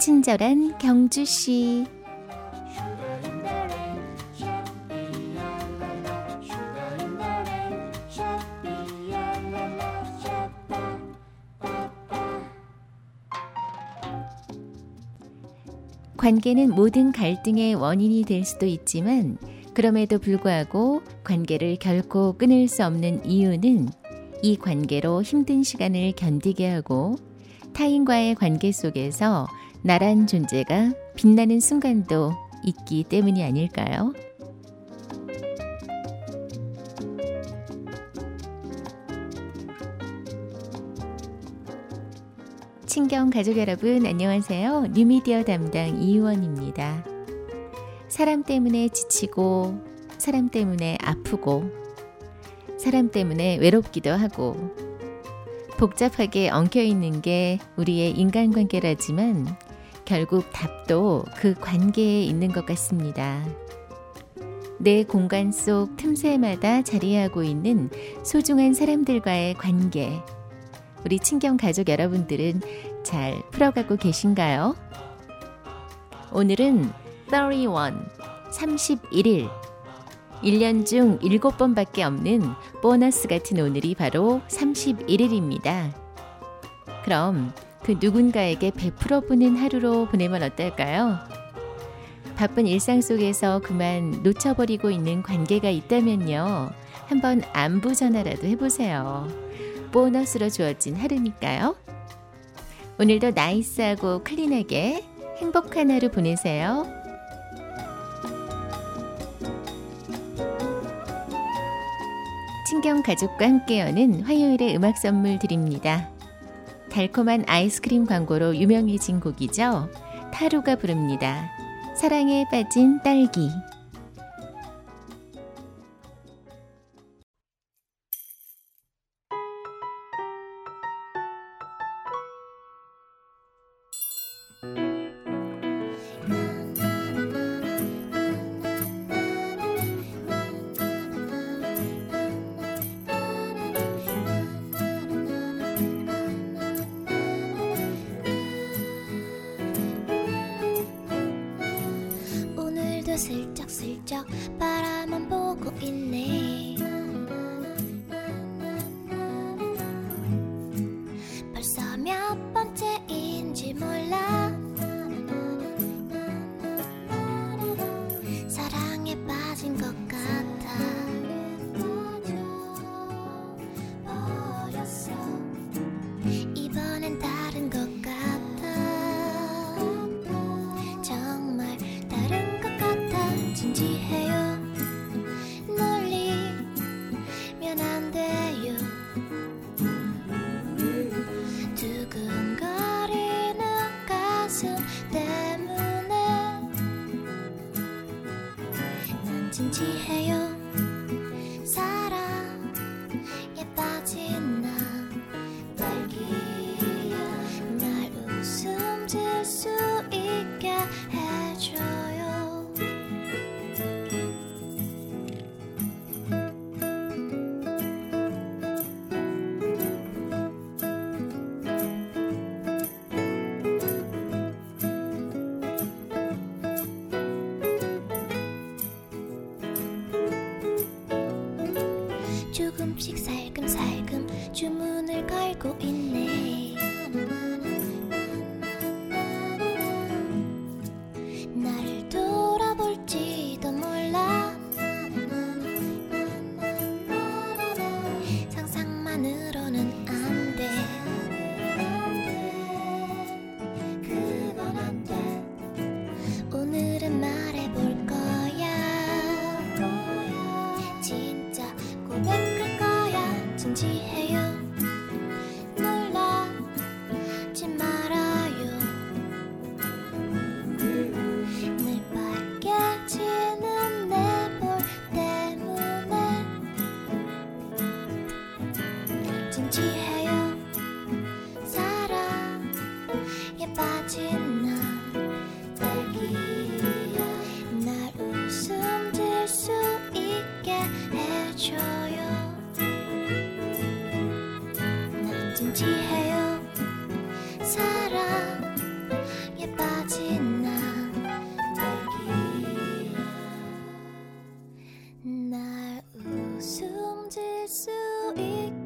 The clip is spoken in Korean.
친절한 경주 씨. 관계는 모든 갈등의 원인이 될 수도 있지만 그럼에도 불구하고 관계를 결코 끊을 수 없는 이유는 이 관계로 힘든 시간을 견디게 하고 타인과의 관계 속에서 나란 존재가 빛나는 순간도 있기 때문이 아닐까요? 친경 가족 여러분 안녕하세요. 뉴미디어 담당 이유원입니다. 사람 때문에 지치고 사람 때문에 아프고 사람 때문에 외롭기도 하고 복잡하게 엉켜 있는 게 우리의 인간관계라지만 결국 답도 그 관계에 있는 것 같습니다. 내 공간 속 틈새마다 자리하고 있는 소중한 사람들과의 관계. 우리 친경 가족 여러분들은 잘 풀어가고 계신가요? 오늘은 31, 31일. 1년 중 7번밖에 없는 보너스 같은 오늘이 바로 31일입니다. 그럼 그 누군가에게 베풀어 보는 하루로 보내면 어떨까요? 바쁜 일상 속에서 그만 놓쳐버리고 있는 관계가 있다면요. 한번 안부 전화라도 해보세요. 보너스로 주어진 하루니까요. 오늘도 나이스하고 클린하게 행복한 하루 보내세요. 친경 가족과 함께 여는 화요일의 음악 선물 드립니다. 달콤한 아이스크림 광고로 유명해진 곡이죠. 타루가 부릅니다. 사랑에 빠진 딸기. 슬쩍슬쩍 바라만 보고 있네. 벌써 몇 진지해요. 놀리면 안 돼요. 두근거리는 가슴 때문에 난 진지해요 조금씩 살금살금 주문을 걸고 있네 사랑에 빠진 나에기날 웃음 질 수 있게 해줘요. 날 웃음 질수 있게